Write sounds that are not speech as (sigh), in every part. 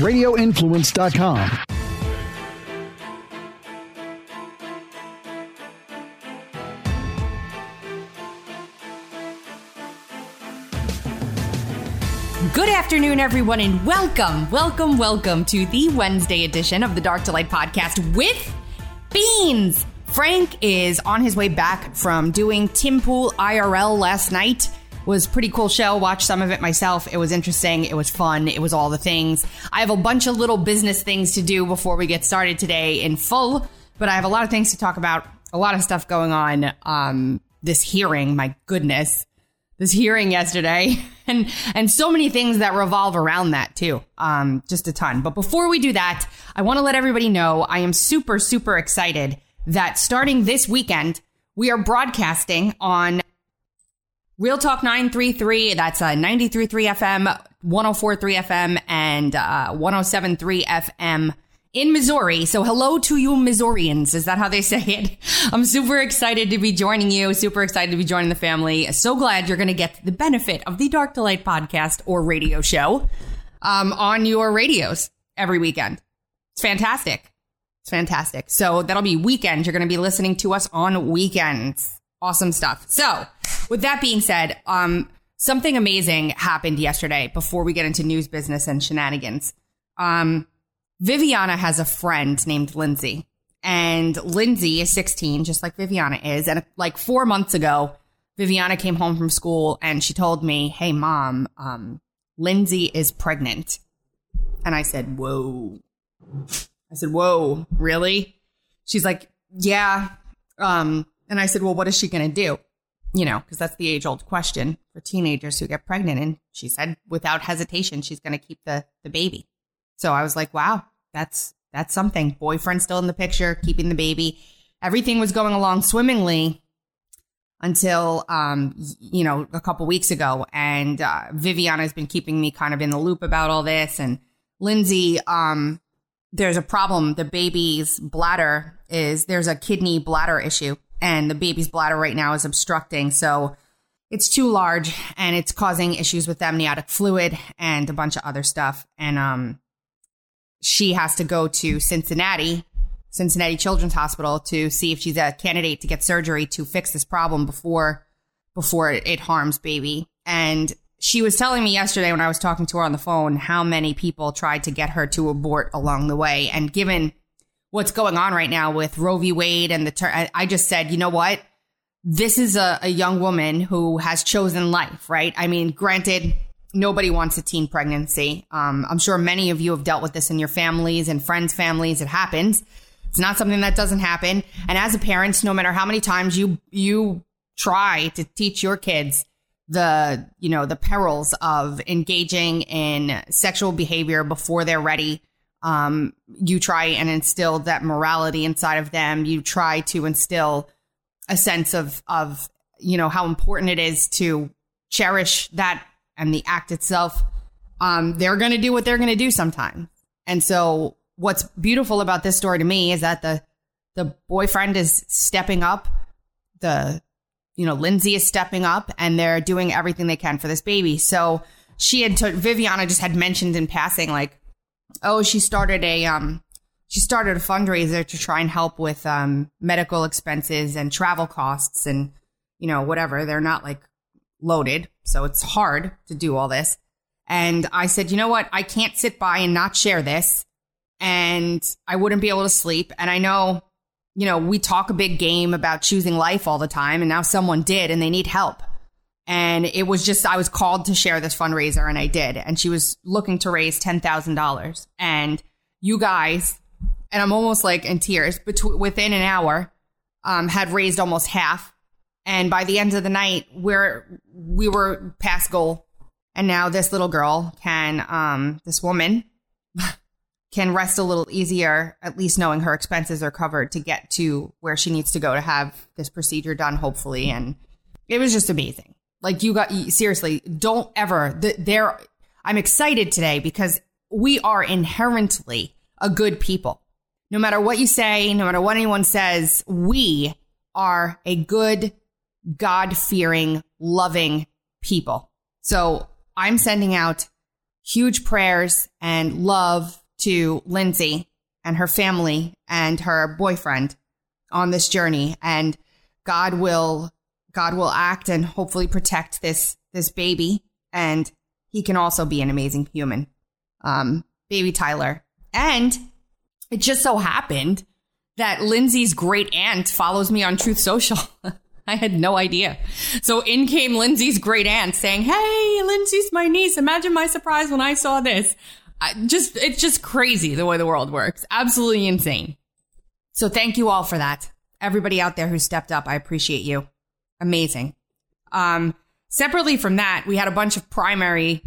radioinfluence.com. Good afternoon, everyone, and welcome, welcome, welcome to the Wednesday edition of the Dark to Light podcast with Beans. Frank is on his way back from doing Tim Pool IRL last night. Was pretty cool show. Watched some of it myself. It was interesting. It was fun. It was all the things. I have a bunch of little business things to do before we get started today in full, but I have a lot of things to talk about. A lot of stuff going on. Um, this hearing, my goodness, this hearing yesterday, (laughs) and and so many things that revolve around that too. Um, just a ton. But before we do that, I want to let everybody know I am super super excited that starting this weekend we are broadcasting on Real Talk 933, that's uh, 93.3 FM, 104.3 FM, and uh, 107.3 FM in Missouri. So hello to you Missourians. Is that how they (laughs) say it? I'm super excited to be joining you. Super excited to be joining the family. So glad you're going to get the benefit of the Dark to Light podcast or radio show um, on your radios every weekend. It's fantastic. It's fantastic. So that'll be weekend. You're going to be listening to us on weekends. Awesome stuff. So with that being said, um, something amazing happened yesterday before we get into news business and shenanigans. Um, Viviana has a friend named Lindsay, and Lindsay is 16, just like Viviana is. And like four months ago, Viviana came home from school and she told me, Hey, mom, um, Lindsay is pregnant. And I said, Whoa. I said, Whoa, really? She's like, Yeah. Um, and I said, Well, what is she going to do? You know, because that's the age old question for teenagers who get pregnant. And she said, without hesitation, she's going to keep the, the baby. So I was like, wow, that's that's something. Boyfriend still in the picture, keeping the baby. Everything was going along swimmingly until um you know a couple weeks ago and uh, Viviana has been keeping me kind of in the loop about all this and Lindsay um there's a problem the baby's bladder is there's a kidney bladder issue and the baby's bladder right now is obstructing so it's too large and it's causing issues with amniotic fluid and a bunch of other stuff and um she has to go to Cincinnati, Cincinnati Children's Hospital to see if she's a candidate to get surgery to fix this problem before before it harms baby. And she was telling me yesterday when I was talking to her on the phone how many people tried to get her to abort along the way. And given what's going on right now with Roe v. Wade and the, ter- I just said, you know what? This is a, a young woman who has chosen life, right? I mean, granted, nobody wants a teen pregnancy. Um, I'm sure many of you have dealt with this in your families and friends' families. It happens. It's not something that doesn't happen. And as a parent, no matter how many times you you try to teach your kids the you know the perils of engaging in sexual behavior before they're ready, um, you try and instill that morality inside of them. You try to instill a sense of of you know how important it is to cherish that and the act itself, um, they're going to do what they're going to do sometime. And so, what's beautiful about this story to me is that the the boyfriend is stepping up, the you know Lindsay is stepping up, and they're doing everything they can for this baby. So she had to, Viviana just had mentioned in passing, like, oh, she started a um she started a fundraiser to try and help with um medical expenses and travel costs and you know whatever. They're not like loaded, so it's hard to do all this. And I said, you know what? I can't sit by and not share this. And I wouldn't be able to sleep. And I know, you know, we talk a big game about choosing life all the time. And now someone did and they need help. And it was just, I was called to share this fundraiser and I did. And she was looking to raise $10,000. And you guys, and I'm almost like in tears, between, within an hour, um, had raised almost half and by the end of the night, we're we were past goal, and now this little girl can, um, this woman (laughs) can rest a little easier, at least knowing her expenses are covered to get to where she needs to go to have this procedure done, hopefully. And it was just amazing. Like you got seriously, don't ever. There, I'm excited today because we are inherently a good people. No matter what you say, no matter what anyone says, we are a good God fearing, loving people. So I'm sending out huge prayers and love to Lindsay and her family and her boyfriend on this journey. And God will, God will act and hopefully protect this, this baby. And he can also be an amazing human. Um, baby Tyler. And it just so happened that Lindsay's great aunt follows me on Truth Social. (laughs) I had no idea. So in came Lindsay's great aunt saying, Hey, Lindsay's my niece. Imagine my surprise when I saw this. I just, it's just crazy the way the world works. Absolutely insane. So thank you all for that. Everybody out there who stepped up, I appreciate you. Amazing. Um, separately from that, we had a bunch of primary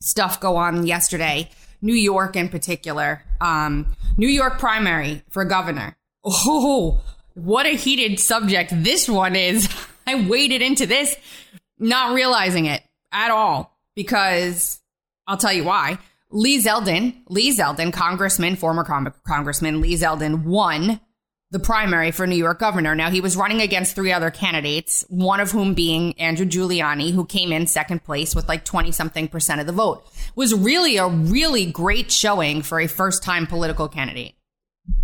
stuff go on yesterday. New York in particular. Um, New York primary for governor. Oh, what a heated subject this one is. (laughs) I waded into this not realizing it at all because I'll tell you why. Lee Zeldin, Lee Zeldin, congressman, former con- congressman Lee Zeldin won the primary for New York governor. Now he was running against three other candidates, one of whom being Andrew Giuliani, who came in second place with like 20 something percent of the vote. It was really a really great showing for a first time political candidate.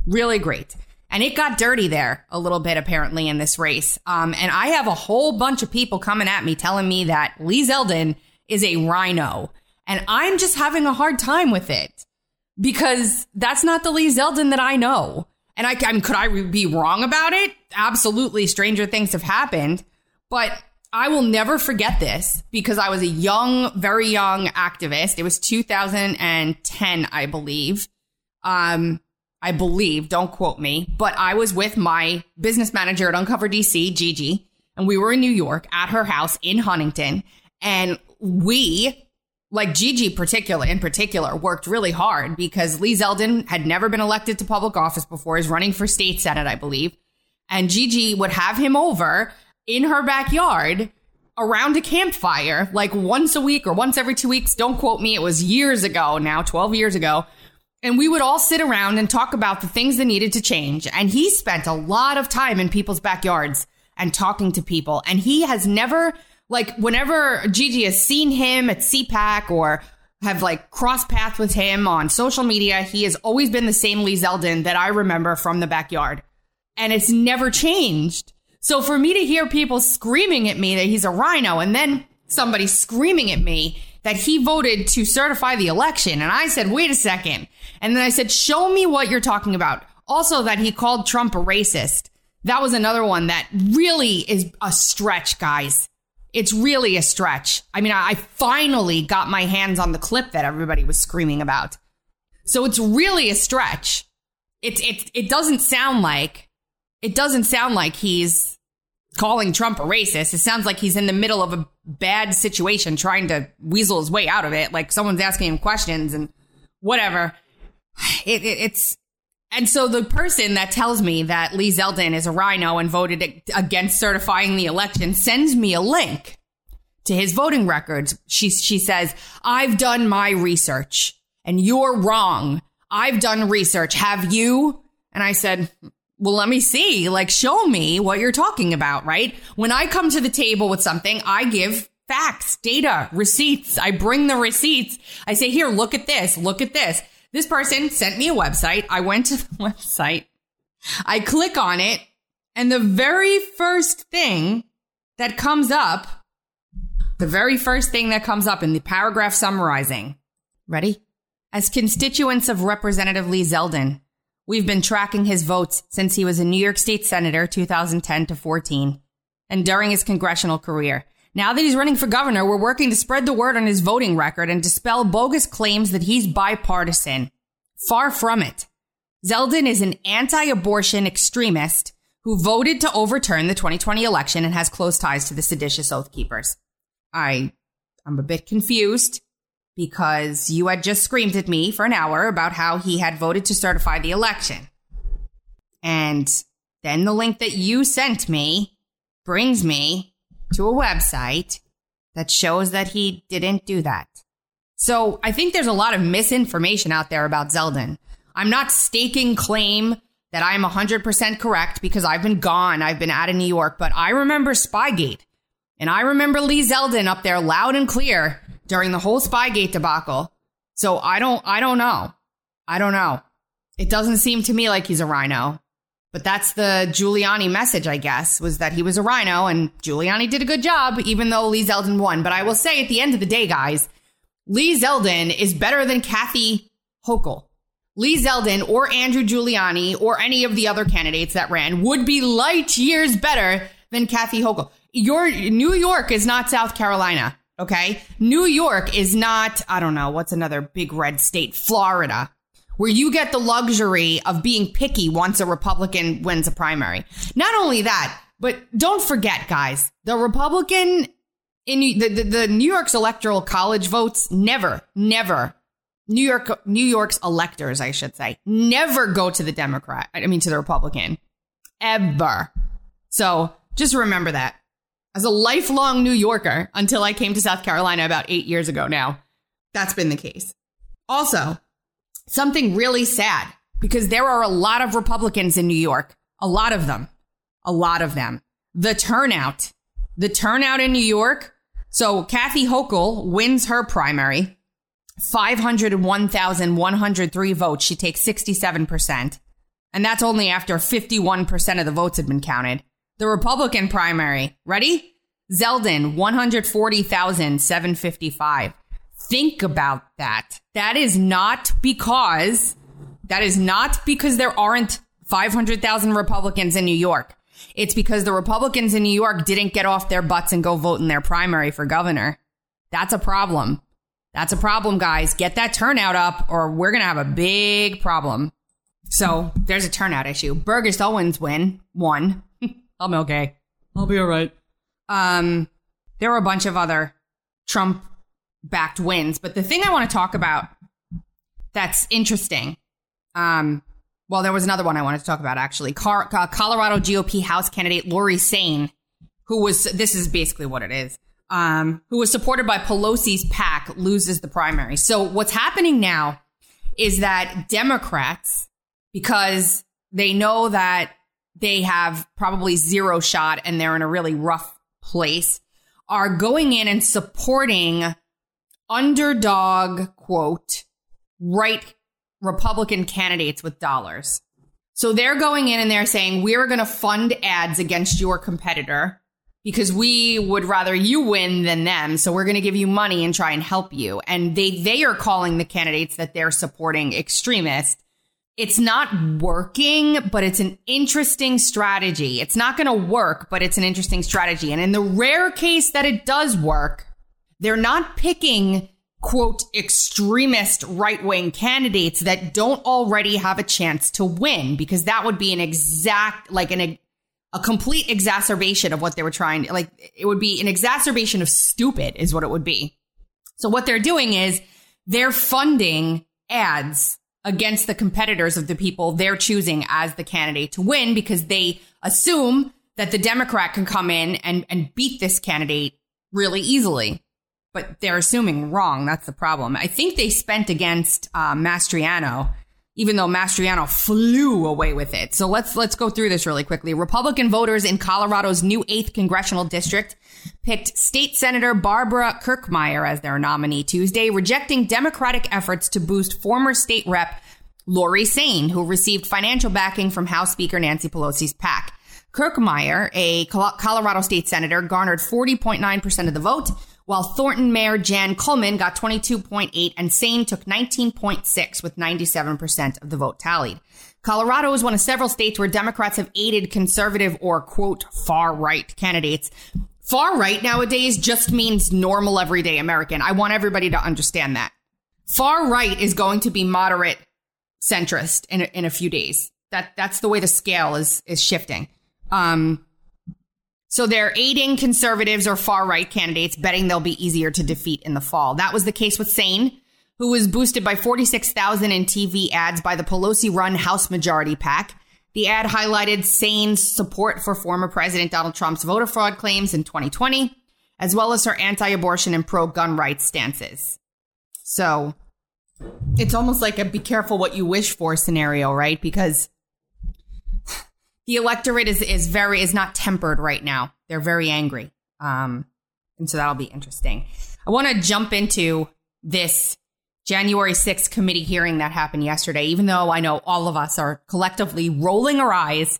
Really great. And it got dirty there a little bit, apparently, in this race. Um, and I have a whole bunch of people coming at me telling me that Lee Zeldin is a RINO. And I'm just having a hard time with it because that's not the Lee Zeldin that I know. And I, I mean, could I be wrong about it? Absolutely. Stranger things have happened, but I will never forget this because I was a young, very young activist. It was 2010, I believe. Um, I believe, don't quote me, but I was with my business manager at Uncover DC, Gigi, and we were in New York at her house in Huntington. And we like Gigi particular in particular worked really hard because Lee Zeldin had never been elected to public office before. He's running for state senate, I believe. And Gigi would have him over in her backyard around a campfire like once a week or once every two weeks. Don't quote me. It was years ago now, 12 years ago. And we would all sit around and talk about the things that needed to change. And he spent a lot of time in people's backyards and talking to people. And he has never like whenever Gigi has seen him at CPAC or have like crossed paths with him on social media, he has always been the same Lee Zeldin that I remember from the backyard. And it's never changed. So for me to hear people screaming at me that he's a RINO and then somebody screaming at me that he voted to certify the election. And I said, wait a second. And then I said, show me what you're talking about. Also that he called Trump a racist. That was another one that really is a stretch, guys it's really a stretch. I mean, I finally got my hands on the clip that everybody was screaming about. So it's really a stretch. It, it, it doesn't sound like, it doesn't sound like he's calling Trump a racist. It sounds like he's in the middle of a bad situation trying to weasel his way out of it. Like someone's asking him questions and whatever. (sighs) It, it, it's, and so the person that tells me that Lee Zeldin is a RINO and voted against certifying the election sends me a link to his voting records. She, she says, I've done my research and you're wrong. I've done research. Have you? And I said, well, let me see. Like, show me what you're talking about, right? When I come to the table with something, I give facts, data, receipts. I bring the receipts. I say, here, look at this. Look at this. This person sent me a website. I went to the (laughs) website. I click on it and the very first thing that comes up, the very first thing that comes up in the paragraph summarizing, ready? As constituents of Representative Lee Zeldin, we've been tracking his votes since he was a New York State Senator 2010 to 14 and during his congressional career. Now that he's running for governor, we're working to spread the word on his voting record and dispel bogus claims that he's bipartisan. Far from it. Zeldin is an anti-abortion extremist who voted to overturn the 2020 election and has close ties to the seditious Oath Keepers. I, I'm a bit confused because you had just screamed at me for an hour about how he had voted to certify the election. And then the link that you sent me brings me to a website that shows that he didn't do that. So I think there's a lot of misinformation out there about Zeldin. I'm not staking claim that I'm 100% correct because I've been gone. I've been out of New York, but I remember Spygate. And I remember Lee Zeldin up there loud and clear during the whole Spygate debacle. So I don't, I don't know. I don't know. It doesn't seem to me like he's a RINO. But that's the Giuliani message, I guess, was that he was a RINO and Giuliani did a good job, even though Lee Zeldin won. But I will say at the end of the day, guys, Lee Zeldin is better than Kathy Hochul. Lee Zeldin or Andrew Giuliani or any of the other candidates that ran would be light years better than Kathy Hochul. Your New York is not South Carolina. Okay. New York is not, I don't know, what's another big red state? Florida where you get the luxury of being picky once a Republican wins a primary. Not only that, but don't forget, guys, the Republican in the, the, the New York's electoral college votes never, never New York, New York's electors, I should say, never go to the Democrat. I mean, to the Republican ever. So just remember that as a lifelong New Yorker until I came to South Carolina about eight years ago now. That's been the case. Also, something really sad because there are a lot of Republicans in New York, a lot of them, a lot of them. The turnout, the turnout in New York. So Kathy Hochul wins her primary, 501,103 votes. She takes 67%. And that's only after 51% of the votes had been counted. The Republican primary, ready? Zeldin, 140,755. Think about that. That is not because, that is not because there aren't 500,000 Republicans in New York. It's because the Republicans in New York didn't get off their butts and go vote in their primary for governor. That's a problem. That's a problem, guys. Get that turnout up or we're going to have a big problem. So there's a turnout issue. Burgess Owens win, won. (laughs) I'm okay. I'll be all right. Um, there were a bunch of other Trump backed wins. But the thing I want to talk about that's interesting. Um, well, there was another one I wanted to talk about actually. Car- uh, Colorado GOP House candidate Lori Saine, who was this is basically what it is. Um, who was supported by Pelosi's PAC, loses the primary. So what's happening now is that Democrats, because they know that they have probably zero shot and they're in a really rough place, are going in and supporting underdog, quote, right Republican candidates with dollars. So they're going in and they're saying, we're going to fund ads against your competitor because we would rather you win than them. So we're going to give you money and try and help you. And they, they are calling the candidates that they're supporting extremist. It's not working, but it's an interesting strategy. It's not going to work, but it's an interesting strategy. And in the rare case that it does work, they're not picking quote extremist right wing candidates that don't already have a chance to win because that would be an exact like an a complete exacerbation of what they were trying like it would be an exacerbation of stupid is what it would be. So what they're doing is they're funding ads against the competitors of the people they're choosing as the candidate to win because they assume that the Democrat can come in and, and beat this candidate really easily but they're assuming wrong. That's the problem. I think they spent against uh, Mastriano, even though Mastriano flew away with it. So let's let's go through this really quickly. Republican voters in Colorado's new eighth congressional district picked State Senator Barbara Kirkmeyer as their nominee Tuesday, rejecting Democratic efforts to boost former state rep Lori Saine, who received financial backing from House Speaker Nancy Pelosi's PAC. Kirkmeyer, a Colorado state senator, garnered 40.9% of the vote while Thornton Mayor Jan Kulmann got 22.8 and Saine took 19.6 with 97% of the vote tallied. Colorado is one of several states where Democrats have aided conservative or quote far right candidates. Far right nowadays just means normal everyday American. I want everybody to understand that. Far right is going to be moderate centrist in a, in a few days. That that's the way the scale is is shifting. Um, so they're aiding conservatives or far right candidates, betting they'll be easier to defeat in the fall. That was the case with Saine, who was boosted by 46,000 in TV ads by the Pelosi run House Majority PAC. The ad highlighted Saine's support for former President Donald Trump's voter fraud claims in 2020, as well as her anti abortion and pro gun rights stances. So it's almost like a be careful what you wish for scenario, right? Because the electorate is is very is not tempered right now. They're very angry. Um, and so that'll be interesting. I want to jump into this January 6th committee hearing that happened yesterday, even though I know all of us are collectively rolling our eyes.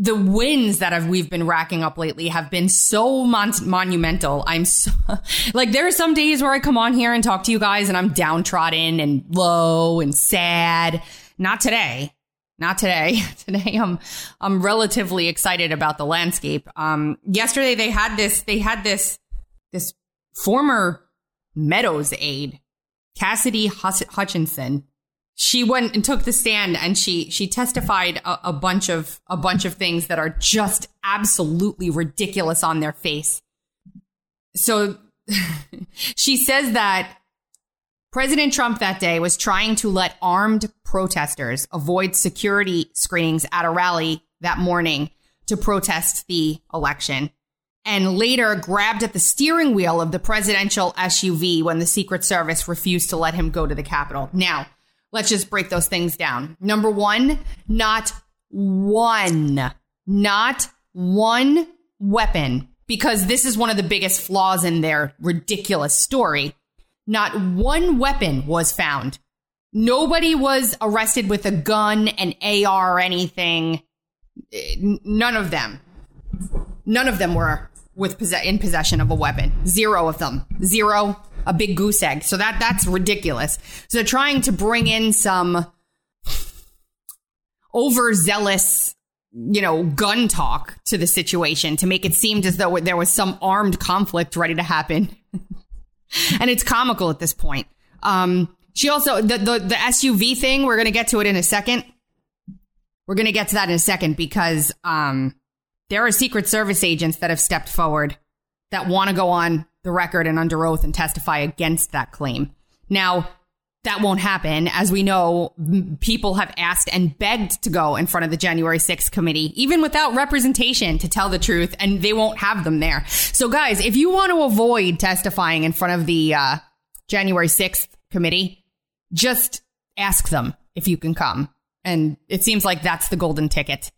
The wins that have, we've been racking up lately have been so mon- monumental. I'm so, (laughs) like, there are some days where I come on here and talk to you guys and I'm downtrodden and low and sad. Not today. Not today. (laughs) Today I'm I'm relatively excited about the landscape. Um yesterday they had this they had this this former Meadows aide, Cassidy Hutchinson. She went and took the stand and she she testified a, a bunch of a bunch of things that are just absolutely ridiculous on their face. So (laughs) she says that President Trump that day was trying to let armed protesters avoid security screenings at a rally that morning to protest the election and later grabbed at the steering wheel of the presidential SUV when the Secret Service refused to let him go to the Capitol. Now, let's just break those things down. Number one, not one, not one weapon, because this is one of the biggest flaws in their ridiculous story not one weapon was found. Nobody was arrested with a gun, an AR, or anything. Eh, none of them. None of them were with in possession of a weapon. Zero of them. Zero. A big goose egg. So that that's ridiculous. So trying to bring in some overzealous you know, gun talk to the situation to make it seem as though there was some armed conflict ready to happen. (laughs) (laughs) and it's comical at this point. Um, she also the, the the SUV thing. We're gonna get to it in a second. We're gonna get to that in a second because um, there are Secret Service agents that have stepped forward that want to go on the record and under oath and testify against that claim. Now, that won't happen. As we know, people have asked and begged to go in front of the January 6th committee, even without representation to tell the truth, and they won't have them there. So, guys, if you want to avoid testifying in front of the uh, January 6th committee, just ask them if you can come. And it seems like that's the golden ticket.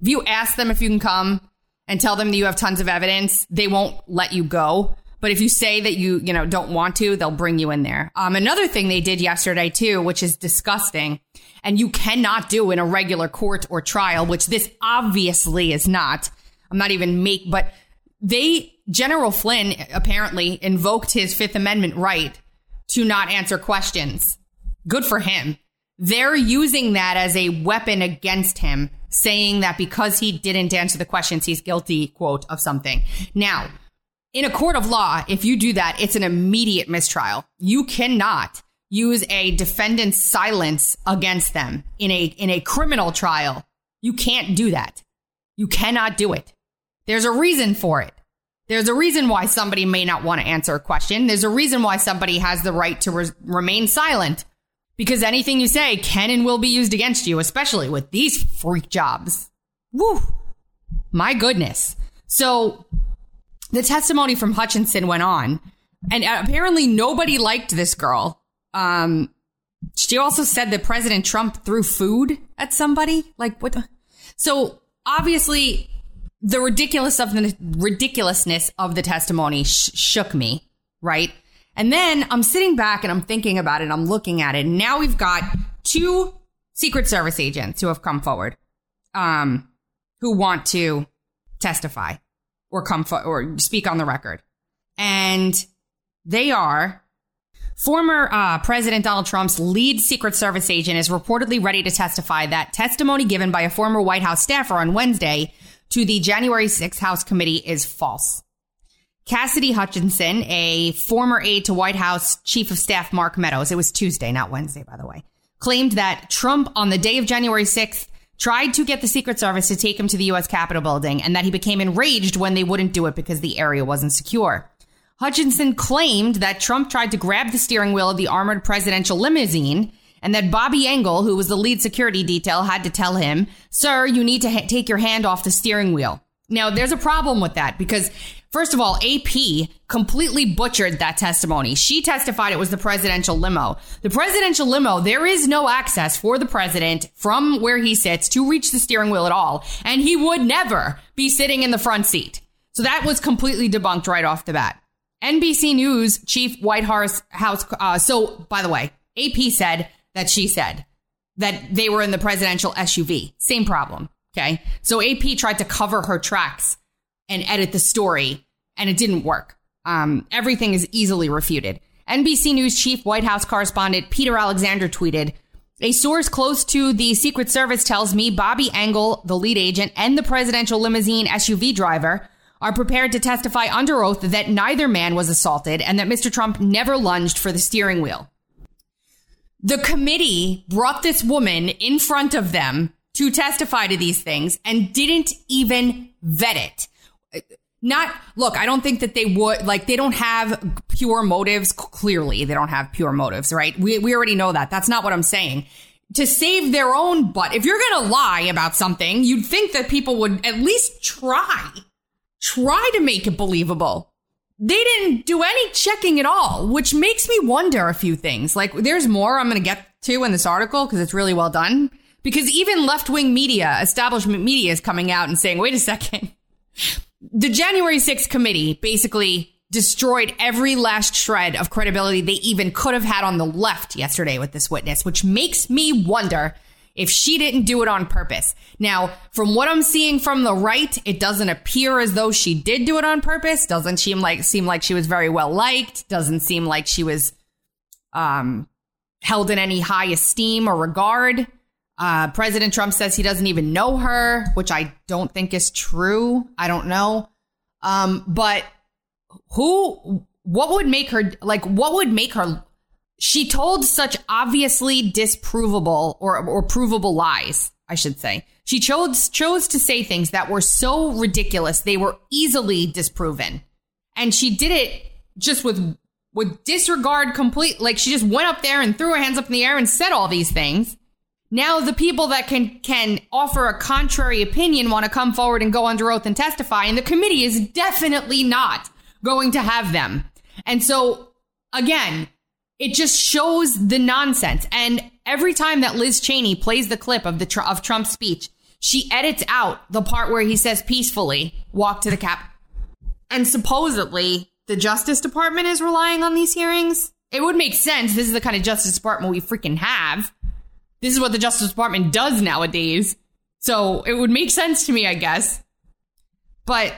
If you ask them if you can come and tell them that you have tons of evidence, they won't let you go. But if you say that you, you know, don't want to, they'll bring you in there. Um, another thing they did yesterday too, which is disgusting and you cannot do in a regular court or trial, which this obviously is not. I'm not even make, but they, General Flynn apparently invoked his Fifth Amendment right to not answer questions. Good for him. They're using that as a weapon against him, saying that because he didn't answer the questions, he's guilty, quote, of something. Now, in a court of law, if you do that, it's an immediate mistrial. You cannot use a defendant's silence against them in a in a criminal trial. You can't do that. You cannot do it. There's a reason for it. There's a reason why somebody may not want to answer a question. There's a reason why somebody has the right to re- remain silent because anything you say can and will be used against you, especially with these freak jobs. Woo. My goodness. So the testimony from Hutchinson went on, and apparently nobody liked this girl. Um, she also said that President Trump threw food at somebody. Like what? The? So obviously, the ridiculous of the ridiculousness of the testimony sh- shook me, right? And then I'm sitting back and I'm thinking about it. I'm looking at it. And now we've got two Secret Service agents who have come forward, um, who want to testify or come fo- or speak on the record. And they are former uh, President Donald Trump's lead Secret Service agent is reportedly ready to testify that testimony given by a former White House staffer on Wednesday to the January 6th House committee is false. Cassidy Hutchinson, a former aide to White House Chief of Staff Mark Meadows, it was Tuesday, not Wednesday, by the way, claimed that Trump on the day of January 6th tried to get the Secret Service to take him to the U.S. Capitol building and that he became enraged when they wouldn't do it because the area wasn't secure. Hutchinson claimed that Trump tried to grab the steering wheel of the armored presidential limousine and that Bobby Engel, who was the lead security detail, had to tell him, Sir, you need to ha- take your hand off the steering wheel. Now, there's a problem with that because First of all, AP completely butchered that testimony. She testified it was the presidential limo. The presidential limo, there is no access for the president from where he sits to reach the steering wheel at all. And he would never be sitting in the front seat. So that was completely debunked right off the bat. NBC News chief White House, House uh, so by the way, AP said that she said that they were in the presidential SUV. Same problem. Okay. So AP tried to cover her tracks and edit the story and it didn't work. Um, everything is easily refuted. NBC News chief White House correspondent Peter Alexander tweeted, a source close to the Secret Service tells me Bobby Engel, the lead agent, and the presidential limousine SUV driver are prepared to testify under oath that neither man was assaulted and that Mr. Trump never lunged for the steering wheel. The committee brought this woman in front of them to testify to these things and didn't even vet it. Not, look, I don't think that they would, like, they don't have pure motives. Clearly, they don't have pure motives, right? We, we already know that. That's not what I'm saying. To save their own butt, if you're to lie about something, you'd think that people would at least try, try to make it believable. They didn't do any checking at all, which makes me wonder a few things. Like, there's more I'm to get to in this article because it's really well done. Because even left wing media, establishment media is coming out and saying, wait a second. The January 6th committee basically destroyed every last shred of credibility they even could have had on the left yesterday with this witness, which makes me wonder if she didn't do it on purpose. Now, from what I'm seeing from the right, it doesn't appear as though she did do it on purpose. Doesn't seem like seem like she was very well liked. Doesn't seem like she was um, held in any high esteem or regard. Uh, President Trump says he doesn't even know her, which I don't think is true. I don't know. Um, but who, what would make her, like, what would make her, she told such obviously disprovable or, or provable lies, I should say. She chose, chose to say things that were so ridiculous, they were easily disproven. And she did it just with, with disregard complete, like she just went up there and threw her hands up in the air and said all these things now the people that can can offer a contrary opinion want to come forward and go under oath and testify, and the committee is definitely not going to have them. And so again, it just shows the nonsense. And every time that Liz Cheney plays the clip of the of Trump's speech, she edits out the part where he says peacefully walk to the cap. And supposedly the Justice Department is relying on these hearings. It would make sense. This is the kind of Justice Department we freaking have. This is what the Justice Department does nowadays. So it would make sense to me, I guess. But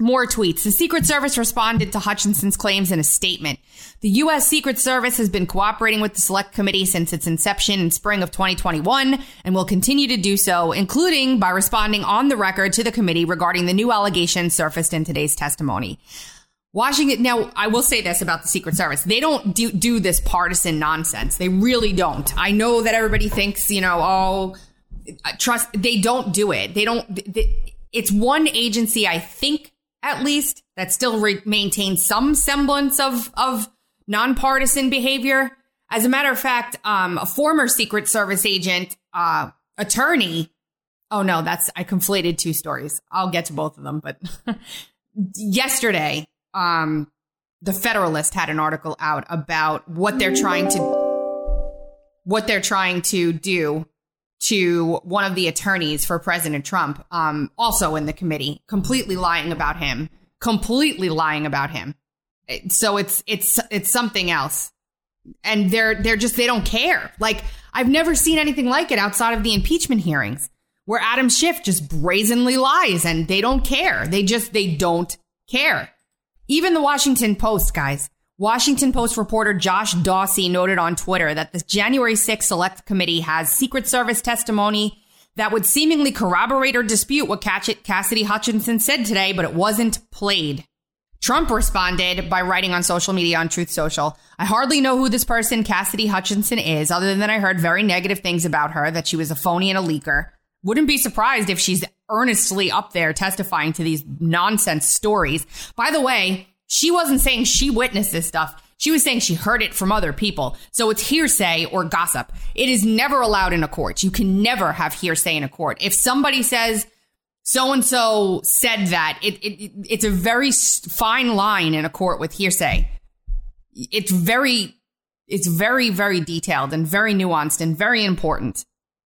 more tweets. The Secret Service responded to Hutchinson's claims in a statement. The U.S. Secret Service has been cooperating with the Select Committee since its inception in spring of 2021 and will continue to do so, including by responding on the record to the committee regarding the new allegations surfaced in today's testimony. Washington, now I will say this about the Secret Service. They don't do, do this partisan nonsense. They really don't. I know that everybody thinks, you know, oh, trust, they don't do it. They don't, they, it's one agency, I think, at least, that still re- maintains some semblance of, of nonpartisan behavior. As a matter of fact, um, a former Secret Service agent, uh, attorney, oh no, that's, I conflated two stories. I'll get to both of them, but (laughs) yesterday, um, the Federalist had an article out about what they're trying to what they're trying to do to one of the attorneys for President Trump, um, also in the committee, completely lying about him, completely lying about him. So it's it's it's something else, and they're they're just they don't care. Like I've never seen anything like it outside of the impeachment hearings, where Adam Schiff just brazenly lies and they don't care. They just they don't care. Even the Washington Post, guys. Washington Post reporter Josh Dawsey noted on Twitter that the January 6th Select Committee has Secret Service testimony that would seemingly corroborate or dispute what Cassidy Hutchinson said today, but it wasn't played. Trump responded by writing on social media on Truth Social, I hardly know who this person, Cassidy Hutchinson, is, other than I heard very negative things about her, that she was a phony and a leaker. Wouldn't be surprised if she's earnestly up there testifying to these nonsense stories. By the way, she wasn't saying she witnessed this stuff. She was saying she heard it from other people. So it's hearsay or gossip. It is never allowed in a court. You can never have hearsay in a court. If somebody says so and so said that, it, it, it's a very fine line in a court with hearsay. It's very, it's very, very detailed and very nuanced and very important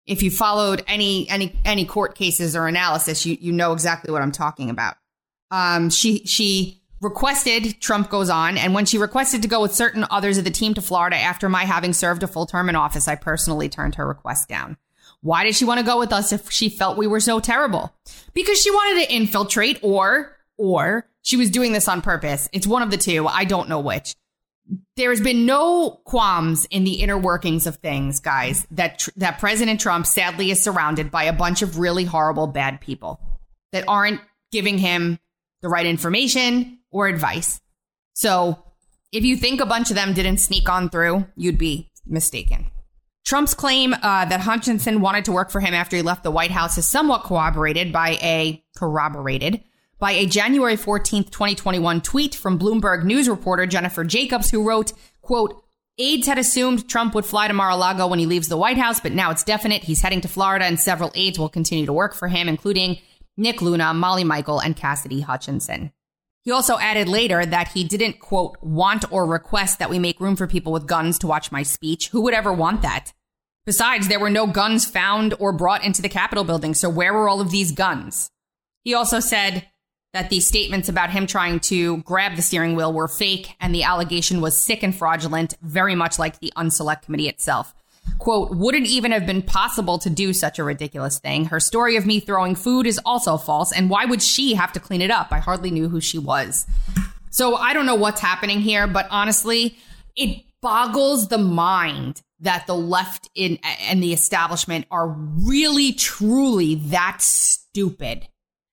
if you followed any any any court cases or analysis, you you know exactly what I'm talking about. Um, she she requested Trump goes on, and when she requested to go with certain others of the team to Florida after my having served a full term in office, I personally turned her request down. Why did she want to go with us if she felt we were so terrible? Because she wanted to infiltrate, or or she was doing this on purpose. It's one of the two. I don't know which. There has been no qualms in the inner workings of things, guys. That tr- that President Trump sadly is surrounded by a bunch of really horrible, bad people that aren't giving him the right information or advice. So if you think a bunch of them didn't sneak on through, you'd be mistaken. Trump's claim uh, that Hutchinson wanted to work for him after he left the White House is somewhat corroborated by a corroborated by a January 14th, 2021 tweet from Bloomberg News reporter Jennifer Jacobs, who wrote, quote, Aides had assumed Trump would fly to Mar-a-Lago when he leaves the White House, but now it's definite. He's heading to Florida and several aides will continue to work for him, including Nick Luna, Molly Michael, and Cassidy Hutchinson. He also added later that he didn't, quote, want or request that we make room for people with guns to watch my speech. Who would ever want that? Besides, there were no guns found or brought into the Capitol building, so where were all of these guns? He also said that the statements about him trying to grab the steering wheel were fake and the allegation was sick and fraudulent, very much like the Unselect Committee itself quote, wouldn't even have been possible to do such a ridiculous thing. Her story of me throwing food is also false. And why would she have to clean it up? I hardly knew who she was. So I don't know what's happening here, but honestly, it boggles the mind that the left in and the establishment are really truly that stupid.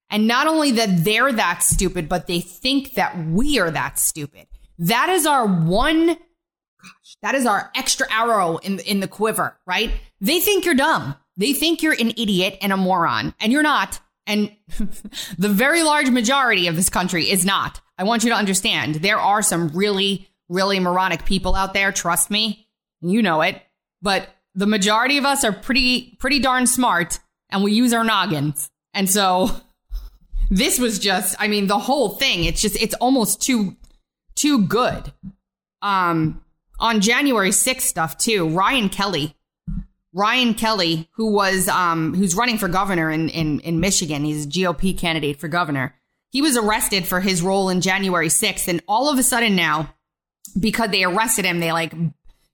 And not only that they're that stupid, but they think that we are that stupid. That is our one gosh, that is our extra arrow in in the quiver, right? They think you're dumb. They think you're an idiot and a moron, and you're not. And (laughs) the very large majority of this country is not. I want you to understand there are some really, really moronic people out there. Trust me. You know it. But the majority of us are pretty, pretty darn smart and we use our noggins. And so (laughs) this was just, I mean, the whole thing, it's just, it's almost too, too good. Um, on January 6th stuff too. Ryan Kelley, Ryan Kelley, who was um who's running for governor in in in Michigan, he's a GOP candidate for governor. He was arrested for his role in January 6th, and all of a sudden now, because they arrested him, they like,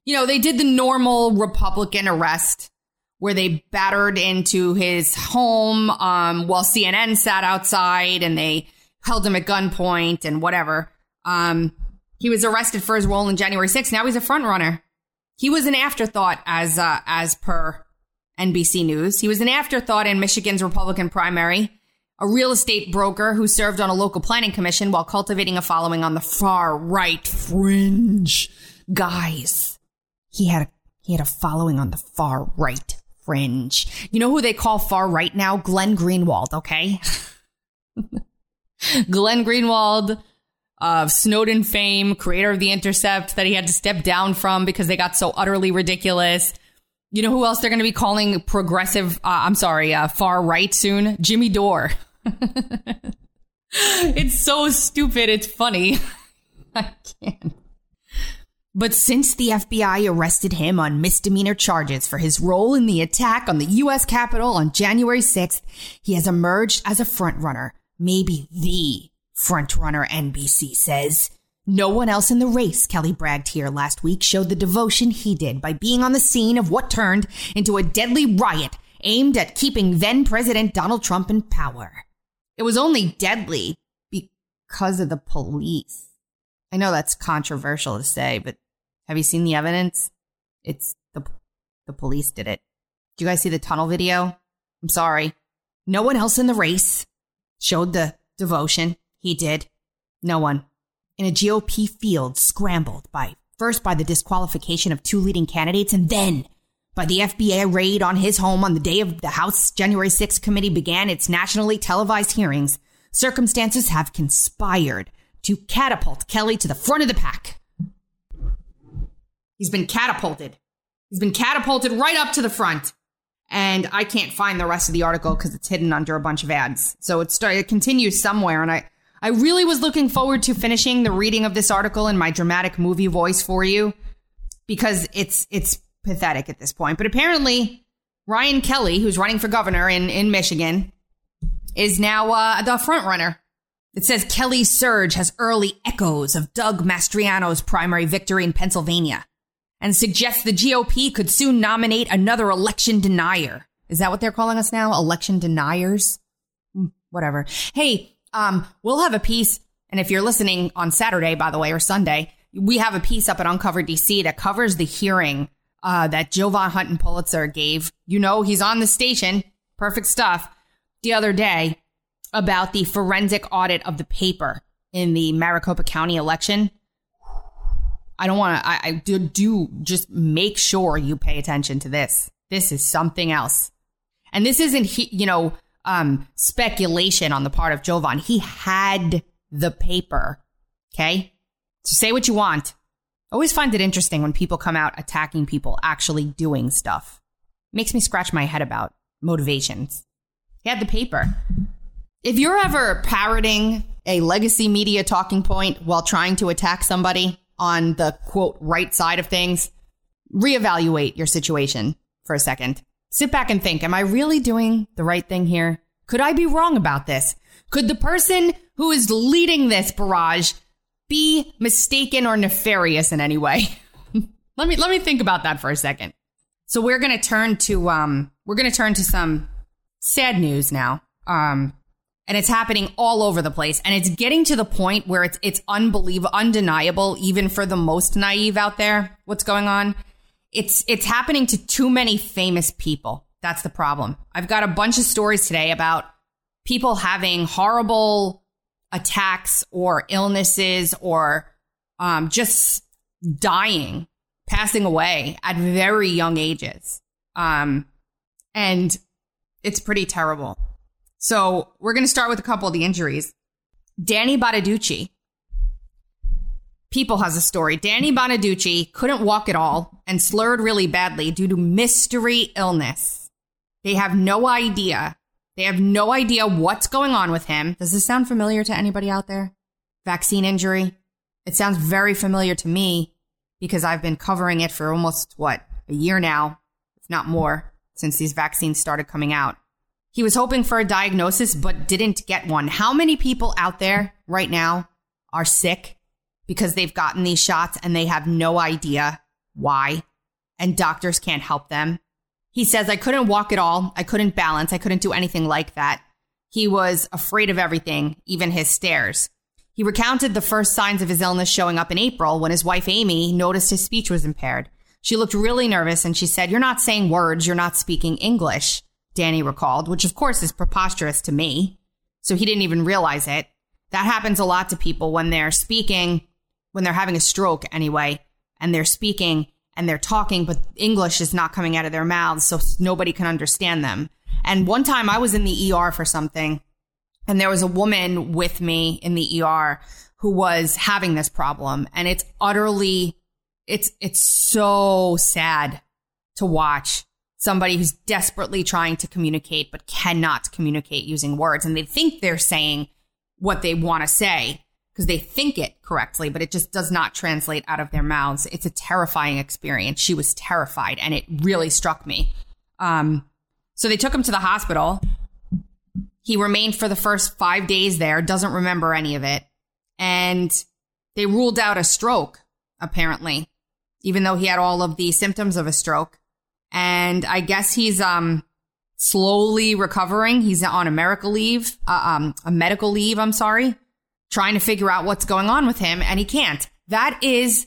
you know, they did the normal Republican arrest where they battered into his home um, while CNN sat outside and they held him at gunpoint and whatever. Um, he was arrested for his role in January 6th. Now he's a front runner. He was an afterthought as uh, as per NBC News. He was an afterthought in Michigan's Republican primary, a real estate broker who served on a local planning commission while cultivating a following on the far right fringe. Guys, he had a, he had a following on the far right fringe. You know who they call far right now? Glenn Greenwald, okay? (laughs) Glenn Greenwald of Snowden fame, creator of The Intercept, that he had to step down from because they got so utterly ridiculous. You know who else they're going to be calling progressive? Uh, I'm sorry, uh, far right soon? Jimmy Dore. (laughs) it's so stupid. It's funny. (laughs) I can't. But since the FBI arrested him on misdemeanor charges for his role in the attack on the U.S. Capitol on January 6th, he has emerged as a frontrunner, maybe the Frontrunner NBC says. No one else in the race, Kelley bragged here last week, showed the devotion he did by being on the scene of what turned into a deadly riot aimed at keeping then President Donald Trump in power. It was only deadly because of the police. I know that's controversial to say, but have you seen the evidence? It's the the police did it. Do you guys see the tunnel video? I'm sorry. No one else in the race showed the devotion he did. No one. In a GOP field scrambled by first by the disqualification of two leading candidates and then by the FBI raid on his home on the day of the House January 6th committee began its nationally televised hearings, circumstances have conspired to catapult Kelley to the front of the pack. He's been catapulted. He's been catapulted right up to the front. And I can't find the rest of the article because it's hidden under a bunch of ads. So it, start, it continues somewhere, and I, I really was looking forward to finishing the reading of this article in my dramatic movie voice for you because it's it's pathetic at this point. But apparently, Ryan Kelley, who's running for governor in in Michigan, is now uh, the front runner It says Kelley's surge has early echoes of Doug Mastriano's primary victory in Pennsylvania and suggests the GOP could soon nominate another election denier. Is that what they're calling us now? Election deniers? Hmm, whatever. Hey, um, we'll have a piece. And if you're listening on Saturday, by the way, or Sunday, we have a piece up at Uncover DC that covers the hearing uh, that Jovan Hutton Pulitzer gave. You know, he's on the station. Perfect stuff. The other day about the forensic audit of the paper in the Maricopa County election. I don't want to, I, I do, do just make sure you pay attention to this. This is something else. And this isn't, you know, um, speculation on the part of Jovan. He had the paper. Okay. So say what you want. I Always find it interesting when people come out attacking people actually doing stuff. Makes me scratch my head about motivations. He had the paper. If you're ever parroting a legacy media talking point while trying to attack somebody on the quote right side of things, reevaluate your situation for a second. Sit back and think, am I really doing the right thing here? Could I be wrong about this? Could the person who is leading this barrage be mistaken or nefarious in any way? (laughs) let me let me think about that for a second. So we're going to turn to um we're going to turn to some sad news now. Um and it's happening all over the place. And it's getting to the point where it's it's unbelievable undeniable even for the most naive out there what's going on. It's it's happening to too many famous people. That's the problem. I've got a bunch of stories today about people having horrible attacks or illnesses or um, just dying passing away at very young ages. Um, and it's pretty terrible so we're going to start with a couple of the injuries. Danny Bonaduce. People has a story. Danny Bonaduce couldn't walk at all and slurred really badly due to mystery illness. They have no idea. They have no idea what's going on with him. Does this sound familiar to anybody out there? Vaccine injury? It sounds very familiar to me because I've been covering it for almost, what, a year now, if not more, since these vaccines started coming out. He was hoping for a diagnosis, but didn't get one. How many people out there right now are sick because they've gotten these shots and they have no idea why? And doctors can't help them. He says, I couldn't walk at all. I couldn't balance. I couldn't do anything like that. He was afraid of everything, even his stairs. He recounted the first signs of his illness showing up in April when his wife Amy noticed his speech was impaired. She looked really nervous and she said, You're not saying words. You're not speaking English. Danny recalled, which of course is preposterous to me. So he didn't even realize it. That happens a lot to people when they're speaking, when they're having a stroke anyway, and they're speaking and they're talking, but English is not coming out of their mouths, so nobody can understand them. And one time I was in the ER for something, and there was a woman with me in the ER who was having this problem, and it's utterly, it's, it's so sad to watch somebody who's desperately trying to communicate but cannot communicate using words and they think they're saying what they want to say because they think it correctly but it just does not translate out of their mouths. It's a terrifying experience. She was terrified and it really struck me. Um, so they took him to the hospital. He remained for the first five days there doesn't remember any of it and they ruled out a stroke apparently even though he had all of the symptoms of a stroke and I guess he's um slowly recovering. He's on a medical leave, uh, um, a medical leave. I'm sorry, trying to figure out what's going on with him, and he can't. That is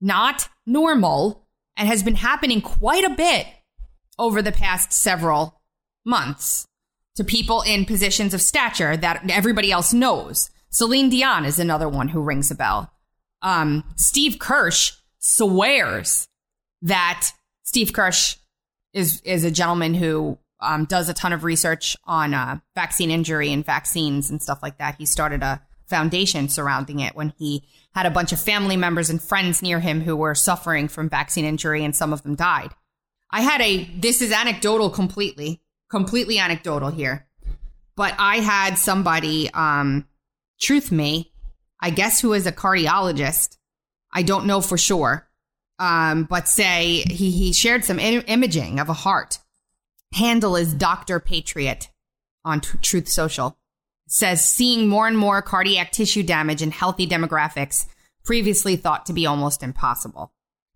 not normal and has been happening quite a bit over the past several months to people in positions of stature that everybody else knows. Celine Dion is another one who rings a bell. Um, Steve Kirsch swears that Steve Kirsch is is a gentleman who um, does a ton of research on uh, vaccine injury and vaccines and stuff like that. He started a foundation surrounding it when he had a bunch of family members and friends near him who were suffering from vaccine injury, and some of them died. I had a this is anecdotal completely, completely anecdotal here, but I had somebody um, truth me, I guess who is a cardiologist. I don't know for sure um, but say he, he shared some Im- imaging of a heart. Handle is Dr. Patriot on t- Truth Social. says seeing more and more cardiac tissue damage in healthy demographics previously thought to be almost impossible.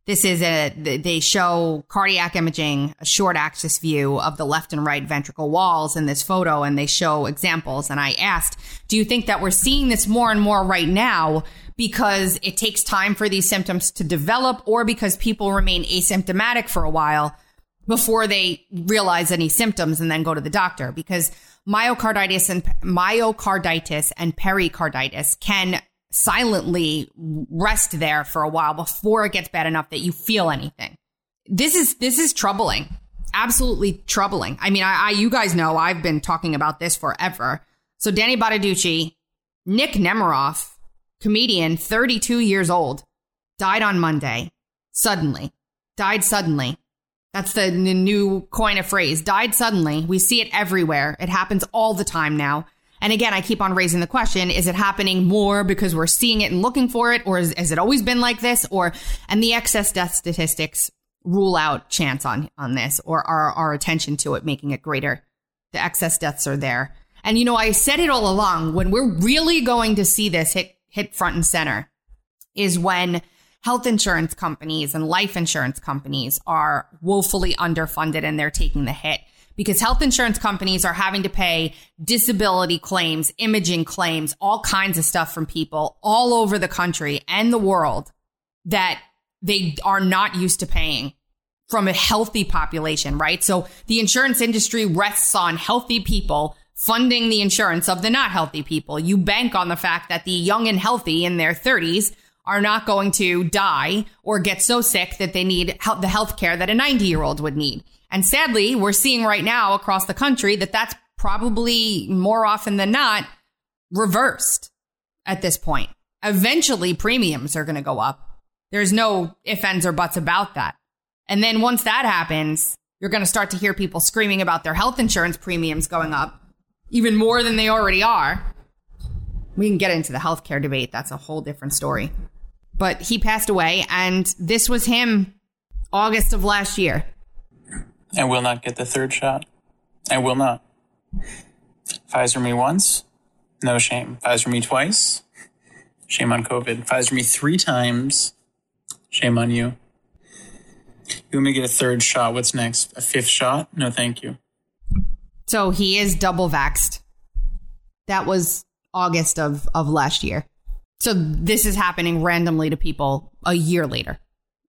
This is a, they show cardiac imaging, a short axis view of the left and right ventricle walls in this photo, and they show examples. And I asked, do you think that we're seeing this more and more right now because it takes time for these symptoms to develop or because people remain asymptomatic for a while before they realize any symptoms and then go to the doctor? Because myocarditis and myocarditis and pericarditis can silently rest there for a while before it gets bad enough that you feel anything. This is this is troubling. Absolutely troubling. I mean, I, I you guys know I've been talking about this forever. So Danny Bonaduce, Nick Nemeroff, comedian, 32 years old, died on Monday. Suddenly. Died suddenly. That's the n- new coin of phrase. Died suddenly. We see it everywhere. It happens all the time now. And again, I keep on raising the question, is it happening more because we're seeing it and looking for it? Or is, has it always been like this? Or, and the excess death statistics rule out chance on, on this or our, our attention to it, making it greater. The excess deaths are there. And you know, I said it all along when we're really going to see this hit, hit front and center is when health insurance companies and life insurance companies are woefully underfunded and they're taking the hit because health insurance companies are having to pay disability claims, imaging claims, all kinds of stuff from people all over the country and the world that they are not used to paying from a healthy population, right? So the insurance industry rests on healthy people funding the insurance of the not healthy people. You bank on the fact that the young and healthy in their 30s are not going to die or get so sick that they need the health care that a 90 year old would need. And sadly, we're seeing right now across the country that that's probably more often than not reversed at this point. Eventually, premiums are going to go up. There's no ifs, ands, or buts about that. And then once that happens, you're going to start to hear people screaming about their health insurance premiums going up even more than they already are. We can get into the healthcare debate. That's a whole different story. But he passed away, and this was him August of last year. I will not get the third shot. I will not. Pfizer me once, no shame. Pfizer me twice, shame on COVID. Pfizer me three times, shame on you. You want me to get a third shot? What's next? A fifth shot? No, thank you. So he is double vaxxed. That was August of, of last year. So this is happening randomly to people a year later.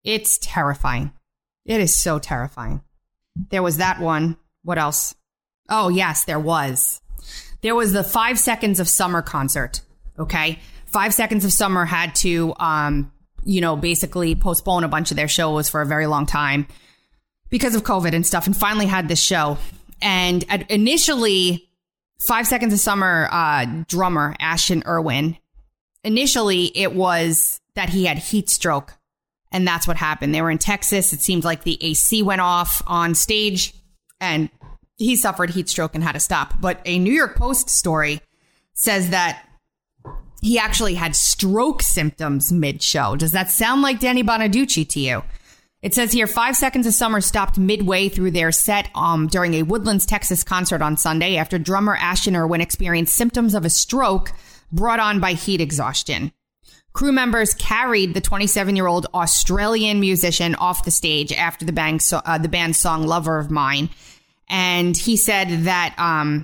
It's terrifying. It is so terrifying. There was that one. What else? Oh, yes, there was. There was the Five Seconds of Summer concert. Okay. Five Seconds of Summer had to, um, you know, basically postpone a bunch of their shows for a very long time because of COVID and stuff, and finally had this show. And initially, Five Seconds of Summer uh, drummer Ashton Irwin, initially it was that he had heat stroke and that's what happened. They were in Texas. It seemed like the AC went off on stage and he suffered heat stroke and had to stop. But a New York Post story says that he actually had stroke symptoms mid show. Does that sound like Danny Bonaduce to you? It says here, Five Seconds of Summer stopped midway through their set um, during a Woodlands, Texas concert on Sunday after drummer Ashton Irwin experienced symptoms of a stroke brought on by heat exhaustion. Crew members carried the 27 year old Australian musician off the stage after the, band, so, uh, the band's song Lover of Mine. And he said that, um,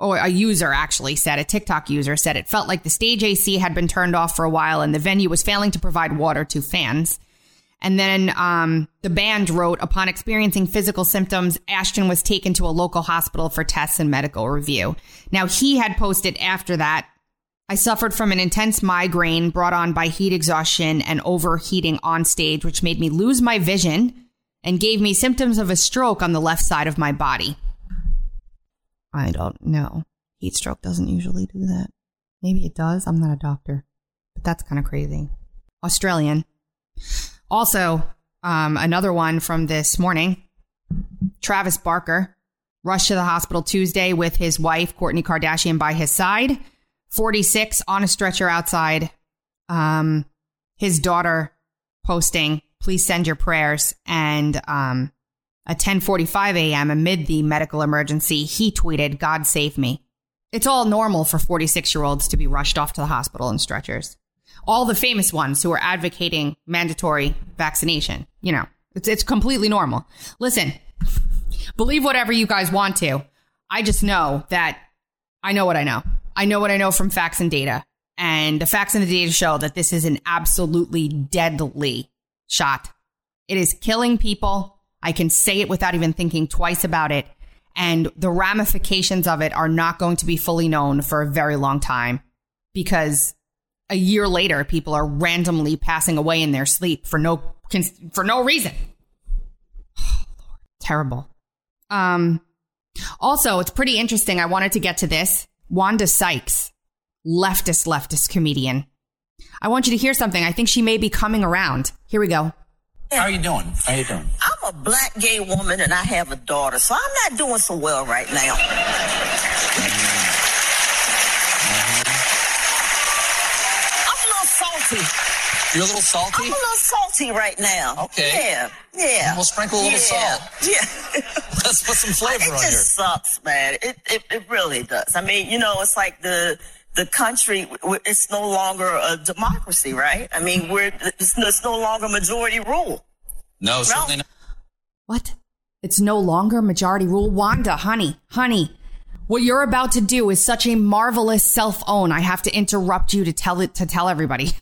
or a user actually said, a TikTok user said it felt like the stage AC had been turned off for a while and the venue was failing to provide water to fans. And then um, the band wrote, upon experiencing physical symptoms, Ashton was taken to a local hospital for tests and medical review. Now, he had posted after that I suffered from an intense migraine brought on by heat exhaustion and overheating on stage, which made me lose my vision and gave me symptoms of a stroke on the left side of my body. I don't know. Heat stroke doesn't usually do that. Maybe it does. I'm not a doctor, but that's kind of crazy. Australian. Also, um, another one from this morning Travis Barker rushed to the hospital Tuesday with his wife, Kourtney Kardashian, by his side 46 on a stretcher outside. Um, his daughter posting, please send your prayers. And um, at 10:45 a.m. amid the medical emergency, he tweeted, "God save me." It's all normal for 46 year olds to be rushed off to the hospital in stretchers. All the famous ones who are advocating mandatory vaccination, you know, it's, it's completely normal. Listen, believe whatever you guys want to. I just know that I know what I know. I know what I know from facts and data. And the facts and the data show that this is an absolutely deadly shot. It is killing people. I can say it without even thinking twice about it. And the ramifications of it are not going to be fully known for a very long time because a year later, people are randomly passing away in their sleep for no, for no reason. (sighs) Terrible. Um, also, it's pretty interesting. I wanted to get to this. Wanda Sykes leftist, leftist comedian. I want you to hear something. I think she may be coming around. Here we go. How are you doing? How are you doing? I'm a black gay woman and I have a daughter, so I'm not doing so well right now. Mm-hmm. I'm a little salty. You're a little salty? I'm a little salty right now. Okay. Yeah. Yeah. We'll sprinkle a little yeah. salt. Yeah. (laughs) Let's put some flavor it on just here. sucks, man. It, it it really does. I mean, you know, it's like the the country. It's no longer a democracy, right? I mean, we're it's, no- it's no longer majority rule. No, certainly not. What? It's no longer majority rule. Wanda, honey, honey, what you're about to do is such a marvelous self own. I have to interrupt you to tell it to tell everybody.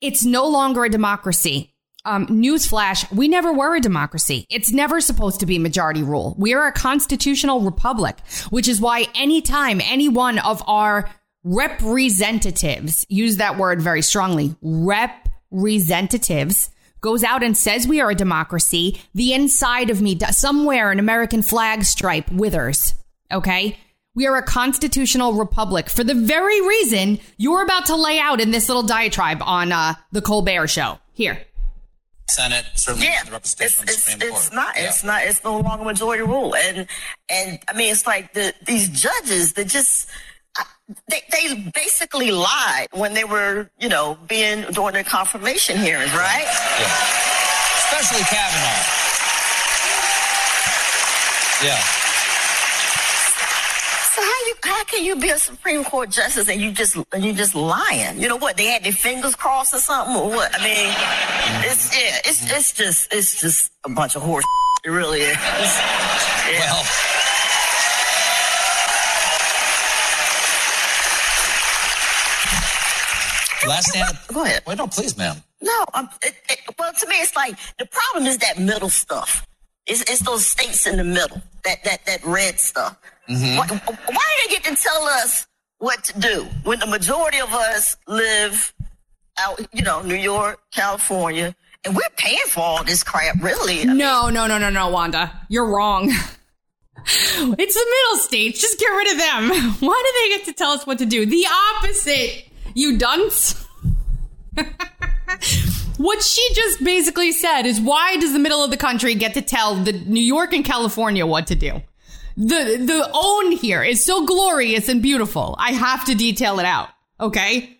It's no longer a democracy. Um, newsflash: We never were a democracy. It's never supposed to be majority rule. We are a constitutional republic, which is why anytime any one of our representatives use that word very strongly, representatives goes out and says we are a democracy, the inside of me, somewhere an American flag stripe withers. Okay? We are a constitutional republic for the very reason you're about to lay out in this little diatribe on uh, the Colbert show. Here. Senate, certainly Yeah, the representation it's the it's, Supreme it's not Yeah. it's not it's no longer majority rule, and and I mean it's like the these judges that just they they basically lied when they were you know being during their confirmation hearings, right? Yeah. Especially Kavanaugh. Yeah. How can you be a Supreme Court justice and you just and you just lying? You know what? They had their fingers crossed or something or what? I mean, it's yeah, it's it's just it's just a bunch of horse. It really is. Yeah. Well, last stand. Go ahead. Wait, no, please, ma'am. No, um, it, it, well, to me, it's like the problem is that middle stuff. It's, it's those states in the middle, that that that red stuff. Mm-hmm. Why, why do they get to tell us what to do when the majority of us live out, you know, New York, California, and we're paying for all this crap, really? I mean, No, no, no, no, no, Wanda. You're wrong. (laughs) It's the middle states. Just get rid of them. (laughs) Why do they get to tell us what to do? The opposite, you dunce. (laughs) what she just basically said is why does the middle of the country get to tell the New York and California what to do? The the own here is so glorious and beautiful. I have to detail it out. Okay?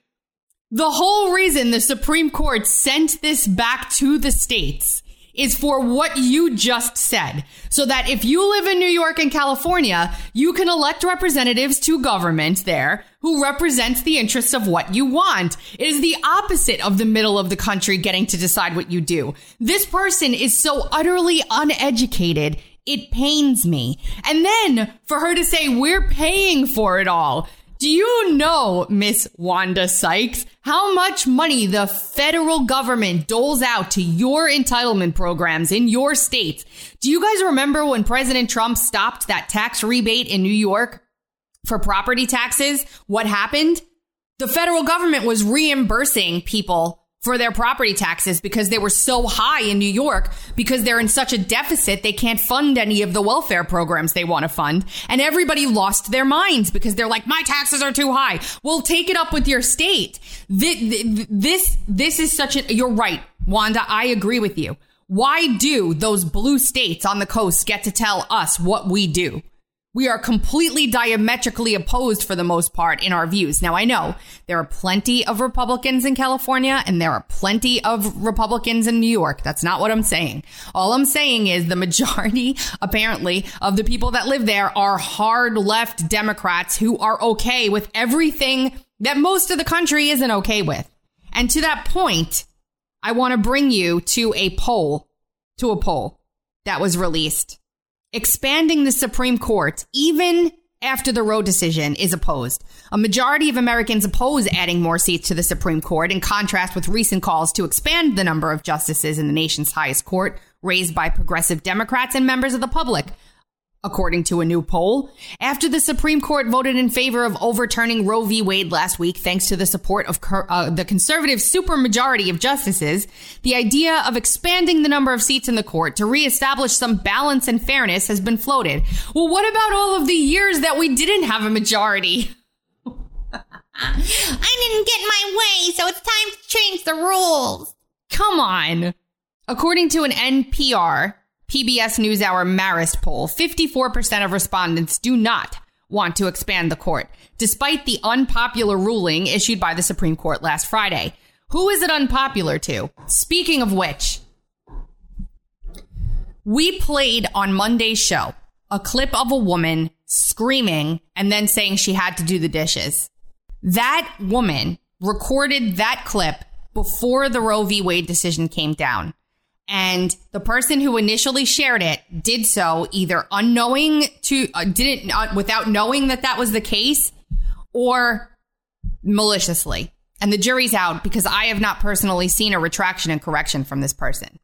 The whole reason the Supreme Court sent this back to the states is for what you just said. So that if you live in New York and California, you can elect representatives to government there who represents the interests of what you want. It is the opposite of the middle of the country getting to decide what you do. This person is so utterly uneducated. It pains me. And then for her to say, we're paying for it all. Do you know, Miss Wanda Sykes, how much money the federal government doles out to your entitlement programs in your states? Do you guys remember when President Trump stopped that tax rebate in New York for property taxes? What happened? The federal government was reimbursing people for their property taxes because they were so high in New York because they're in such a deficit they can't fund any of the welfare programs they want to fund. And everybody lost their minds because they're like my taxes are too high. Well take it up with your state. Thi- this this is such a you're right Wanda I agree with you. Why do those blue states on the coast get to tell us what we do We are completely diametrically opposed for the most part in our views. Now, I know there are plenty of Republicans in California and there are plenty of Republicans in New York. That's not what I'm saying. All I'm saying is the majority, (laughs) apparently, of the people that live there are hard left Democrats who are okay with everything that most of the country isn't okay with. And to that point, I want to bring you to a poll, to a poll that was released expanding the Supreme Court, even after the Roe decision, is opposed. A majority of Americans oppose adding more seats to the Supreme Court, in contrast with recent calls to expand the number of justices in the nation's highest court, raised by progressive Democrats and members of the public according to a new poll. After the Supreme Court voted in favor of overturning Roe v. Wade last week, thanks to the support of uh, the conservative supermajority of justices, the idea of expanding the number of seats in the court to reestablish some balance and fairness has been floated. Well, what about all of the years that we didn't have a majority? (laughs) I didn't get my way, so it's time to change the rules. Come on. According to an NPR PBS NewsHour Marist poll, 54% of respondents do not want to expand the court, despite the unpopular ruling issued by the Supreme Court last Friday. Who is it unpopular to? Speaking of which, we played on Monday's show a clip of a woman screaming and then saying she had to do the dishes. That woman recorded that clip before the Roe v. Wade decision came down. And the person who initially shared it did so either unknowing to, uh, didn't, uh, without knowing that that was the case or maliciously. And the jury's out because I have not personally seen a retraction and correction from this person.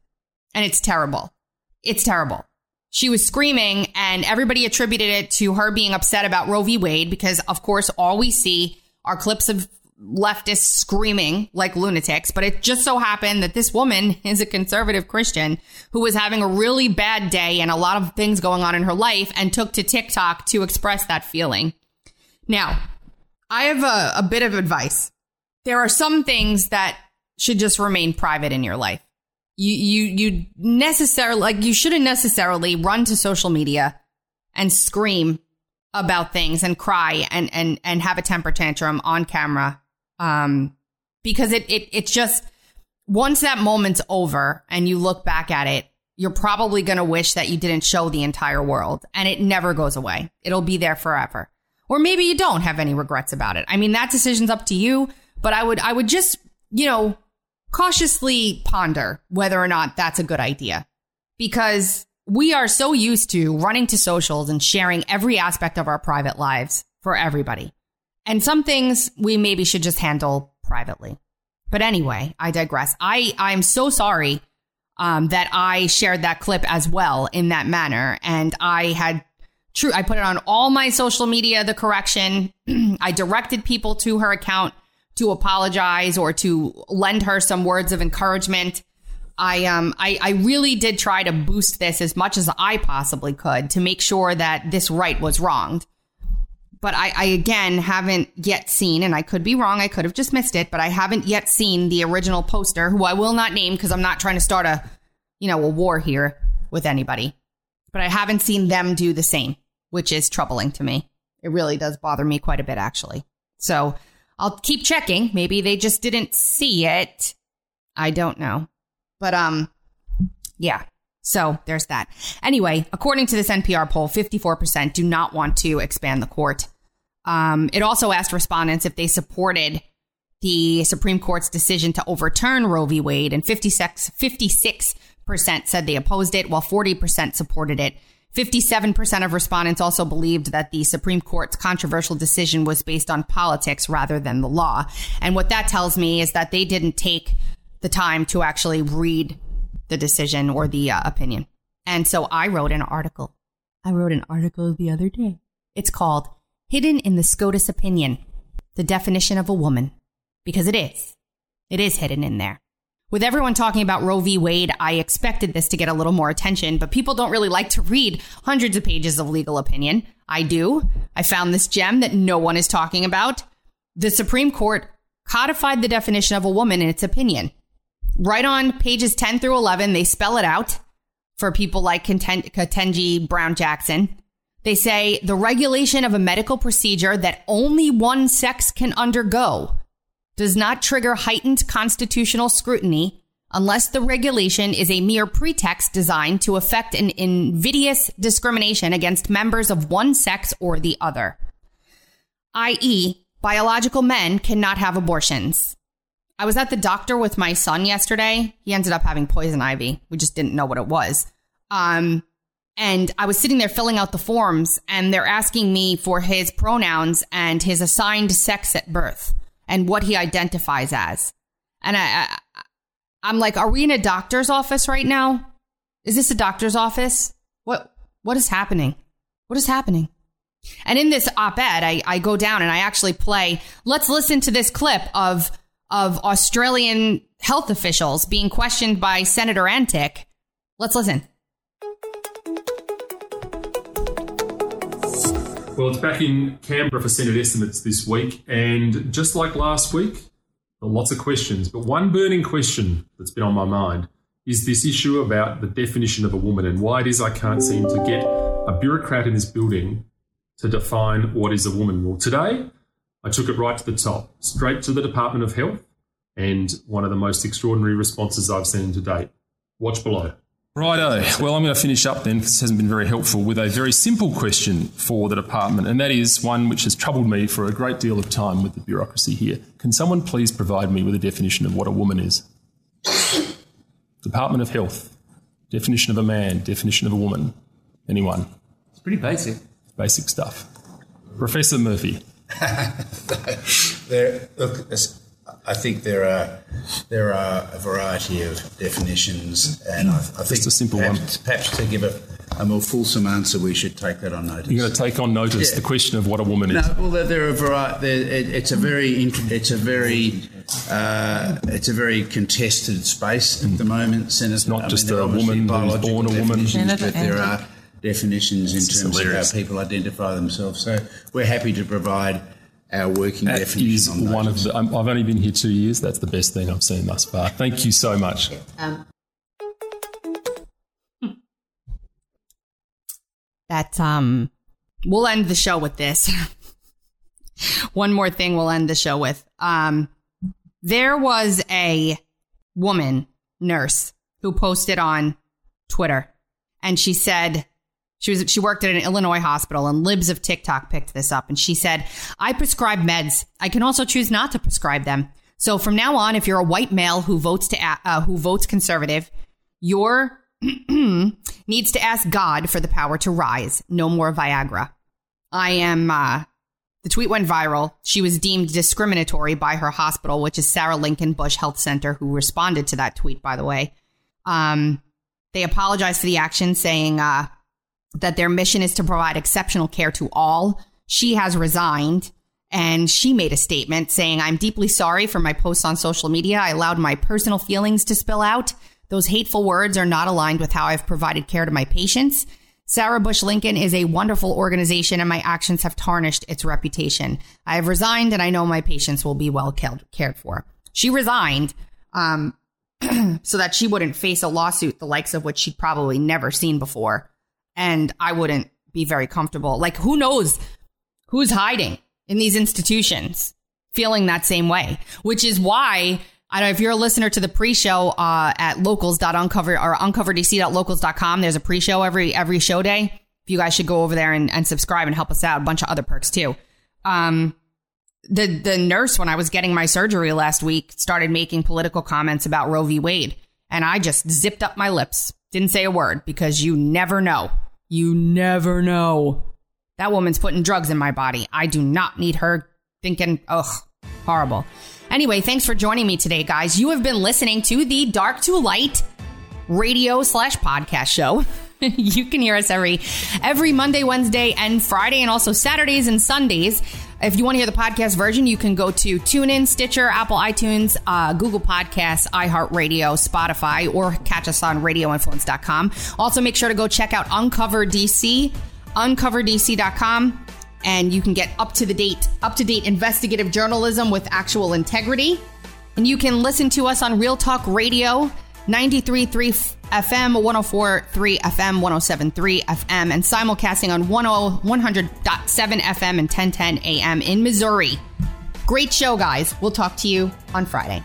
And it's terrible. It's terrible. She was screaming and everybody attributed it to her being upset about Roe v. Wade because, of course, all we see are clips of leftists screaming like lunatics, but it just so happened that this woman (laughs) is a conservative Christian who was having a really bad day and a lot of things going on in her life and took to TikTok to express that feeling. Now, I have a, a bit of advice. There are some things that should just remain private in your life. You, you, you necessarily, like, you shouldn't necessarily run to social media and scream about things and cry and, and, and have a temper tantrum on camera um, because it, it, it's just, once that moment's over and you look back at it, you're probably going to wish that you didn't show the entire world and it never goes away. It'll be there forever. Or maybe you don't have any regrets about it. I mean, that decision's up to you, but I would, I would just, you know, cautiously ponder whether or not that's a good idea because we are so used to running to socials and sharing every aspect of our private lives for everybody. And some things we maybe should just handle privately. But anyway, I digress. I, I'm so sorry um, that I shared that clip as well in that manner. And I had true, I put it on all my social media, the correction. (clears throat) I directed people to her account to apologize or to lend her some words of encouragement. I um I, I really did try to boost this as much as I possibly could to make sure that this right was wronged but I, I, again haven't yet seen, and I could be wrong, I could have just missed it, but I haven't yet seen the original poster, who I will not name because I'm not trying to start a, you know, a war here with anybody. But I haven't seen them do the same, which is troubling to me. It really does bother me quite a bit, actually. So I'll keep checking. Maybe they just didn't see it. I don't know. But um, yeah, so there's that. Anyway, according to this NPR poll, 54% do not want to expand the court. Um, it also asked respondents if they supported the Supreme Court's decision to overturn Roe v. Wade, and 56, 56% said they opposed it, while 40% supported it. 57% of respondents also believed that the Supreme Court's controversial decision was based on politics rather than the law. And what that tells me is that they didn't take the time to actually read the decision or the uh, opinion. And so I wrote an article. I wrote an article the other day. It's called Hidden in the SCOTUS Opinion The Definition of a Woman. Because it is. It is hidden in there. With everyone talking about Roe v. Wade, I expected this to get a little more attention, but people don't really like to read hundreds of pages of legal opinion. I do. I found this gem that no one is talking about. The Supreme Court codified the definition of a woman in its opinion right on pages 10 through 11, they spell it out for people like Ketanji Brown Jackson. They say the regulation of a medical procedure that only one sex can undergo does not trigger heightened constitutional scrutiny unless the regulation is a mere pretext designed to effect an invidious discrimination against members of one sex or the other. I.e., biological men cannot have abortions. I was at the doctor with my son yesterday. He ended up having poison ivy. We just didn't know what it was. Um, and I was sitting there filling out the forms, and they're asking me for his pronouns and his assigned sex at birth and what he identifies as. And I, I I'm like, are we in a doctor's office right now? Is this a doctor's office? What what is happening? What is happening? And in this op-ed, I, I go down and I actually play. Let's listen to this clip of of Australian health officials being questioned by Senator Antic. Let's listen. Well, it's back in Canberra for Senate estimates this week, and just like last week, lots of questions. But one burning question that's been on my mind is this issue about the definition of a woman and why it is I can't seem to get a bureaucrat in this building to define what is a woman. Well, today I took it right to the top, straight to the Department of Health, and one of the most extraordinary responses I've seen to date. Watch below. Righto. Well, I'm going to finish up then, because this hasn't been very helpful, with a very simple question for the department, and that is one which has troubled me for a great deal of time with the bureaucracy here. Can someone please provide me with a definition of what a woman is? Department of Health. Definition of a man, definition of a woman. Anyone? It's pretty basic. Basic stuff. Professor Murphy. (laughs) there, look, I think there are there are a variety of definitions, and I, I think Just a simple perhaps, one. Perhaps to give a, a more fulsome answer, we should take that on notice. You're going to take on notice Yeah. the question of what a woman No, is. well, there, there are vari- there, it, it's a very it's a very uh, it's a very contested space at the moment. Senator, It's not just there are a woman who's born a woman. but there are definitions in This is terms of how people identify themselves. So we're happy to provide our working That definition is on one of the. I'm, I've only been here two years. That's the best thing I've seen thus far. Thank you so much. (laughs) that um we'll end the show with this. (laughs) One more thing we'll end the show with. Um there was a woman nurse who posted on Twitter and she said she was she worked at an Illinois hospital and libs of TikTok picked this up and she said, "I prescribe meds. I can also choose not to prescribe them. So from now on, if you're a white male who votes to uh, who votes conservative, your (clears throat) needs to ask God for the power to rise. No more Viagra. I am, uh, the tweet went viral. She was deemed discriminatory by her hospital, which is Sarah Lincoln Bush Health Center, who responded to that tweet, by the way. Um, they apologized for the action, saying, uh, that their mission is to provide exceptional care to all. She has resigned and she made a statement saying, I'm deeply sorry for my posts on social media. I allowed my personal feelings to spill out. Those hateful words are not aligned with how I've provided care to my patients. Sarah Bush Lincoln is a wonderful organization and my actions have tarnished its reputation. I have resigned and I know my patients will be well cared for. She resigned, um, (clears throat) so that she wouldn't face a lawsuit the likes of which she'd probably never seen before. And I wouldn't be very comfortable. Like, who knows who's hiding in these institutions feeling that same way? Which is why, I don't know if you're a listener to the pre-show uh, at locals.uncover or uncoverdc.locals.com. There's a pre-show every every show day. If you guys should go over there and, and subscribe and help us out. A bunch of other perks too. Um, the the nurse when I was getting my surgery last week started making political comments about Roe v. Wade, and I just zipped up my lips, didn't say a word because you never know. You never know. That woman's putting drugs in my body. I do not need her thinking, ugh, horrible. Anyway, thanks for joining me today, guys. You have been listening to the Dark to Light radio slash podcast show. (laughs) you can hear us every every Monday, Wednesday, and Friday, and also Saturdays and Sundays. If you want to hear the podcast version, you can go to TuneIn, Stitcher, Apple iTunes, uh, Google Podcasts, iHeartRadio, Spotify, or catch us on RadioInfluence.com. Also, make sure to go check out Uncover DC, uncoverdc.com, and you can get up to the date, up to date investigative journalism with actual integrity. And you can listen to us on Real Talk Radio 93.3 FM 104.3 FM 107.3 FM and simulcasting on 100.7 FM and 1010 AM in Missouri. Great show, guys. We'll talk to you on Friday.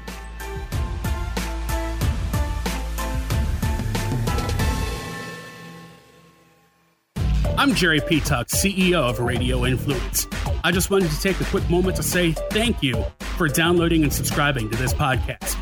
I'm Jerry P. Tuck, CEO of Radio Influence. I just wanted to take a quick moment to say thank you for downloading and subscribing to this podcast.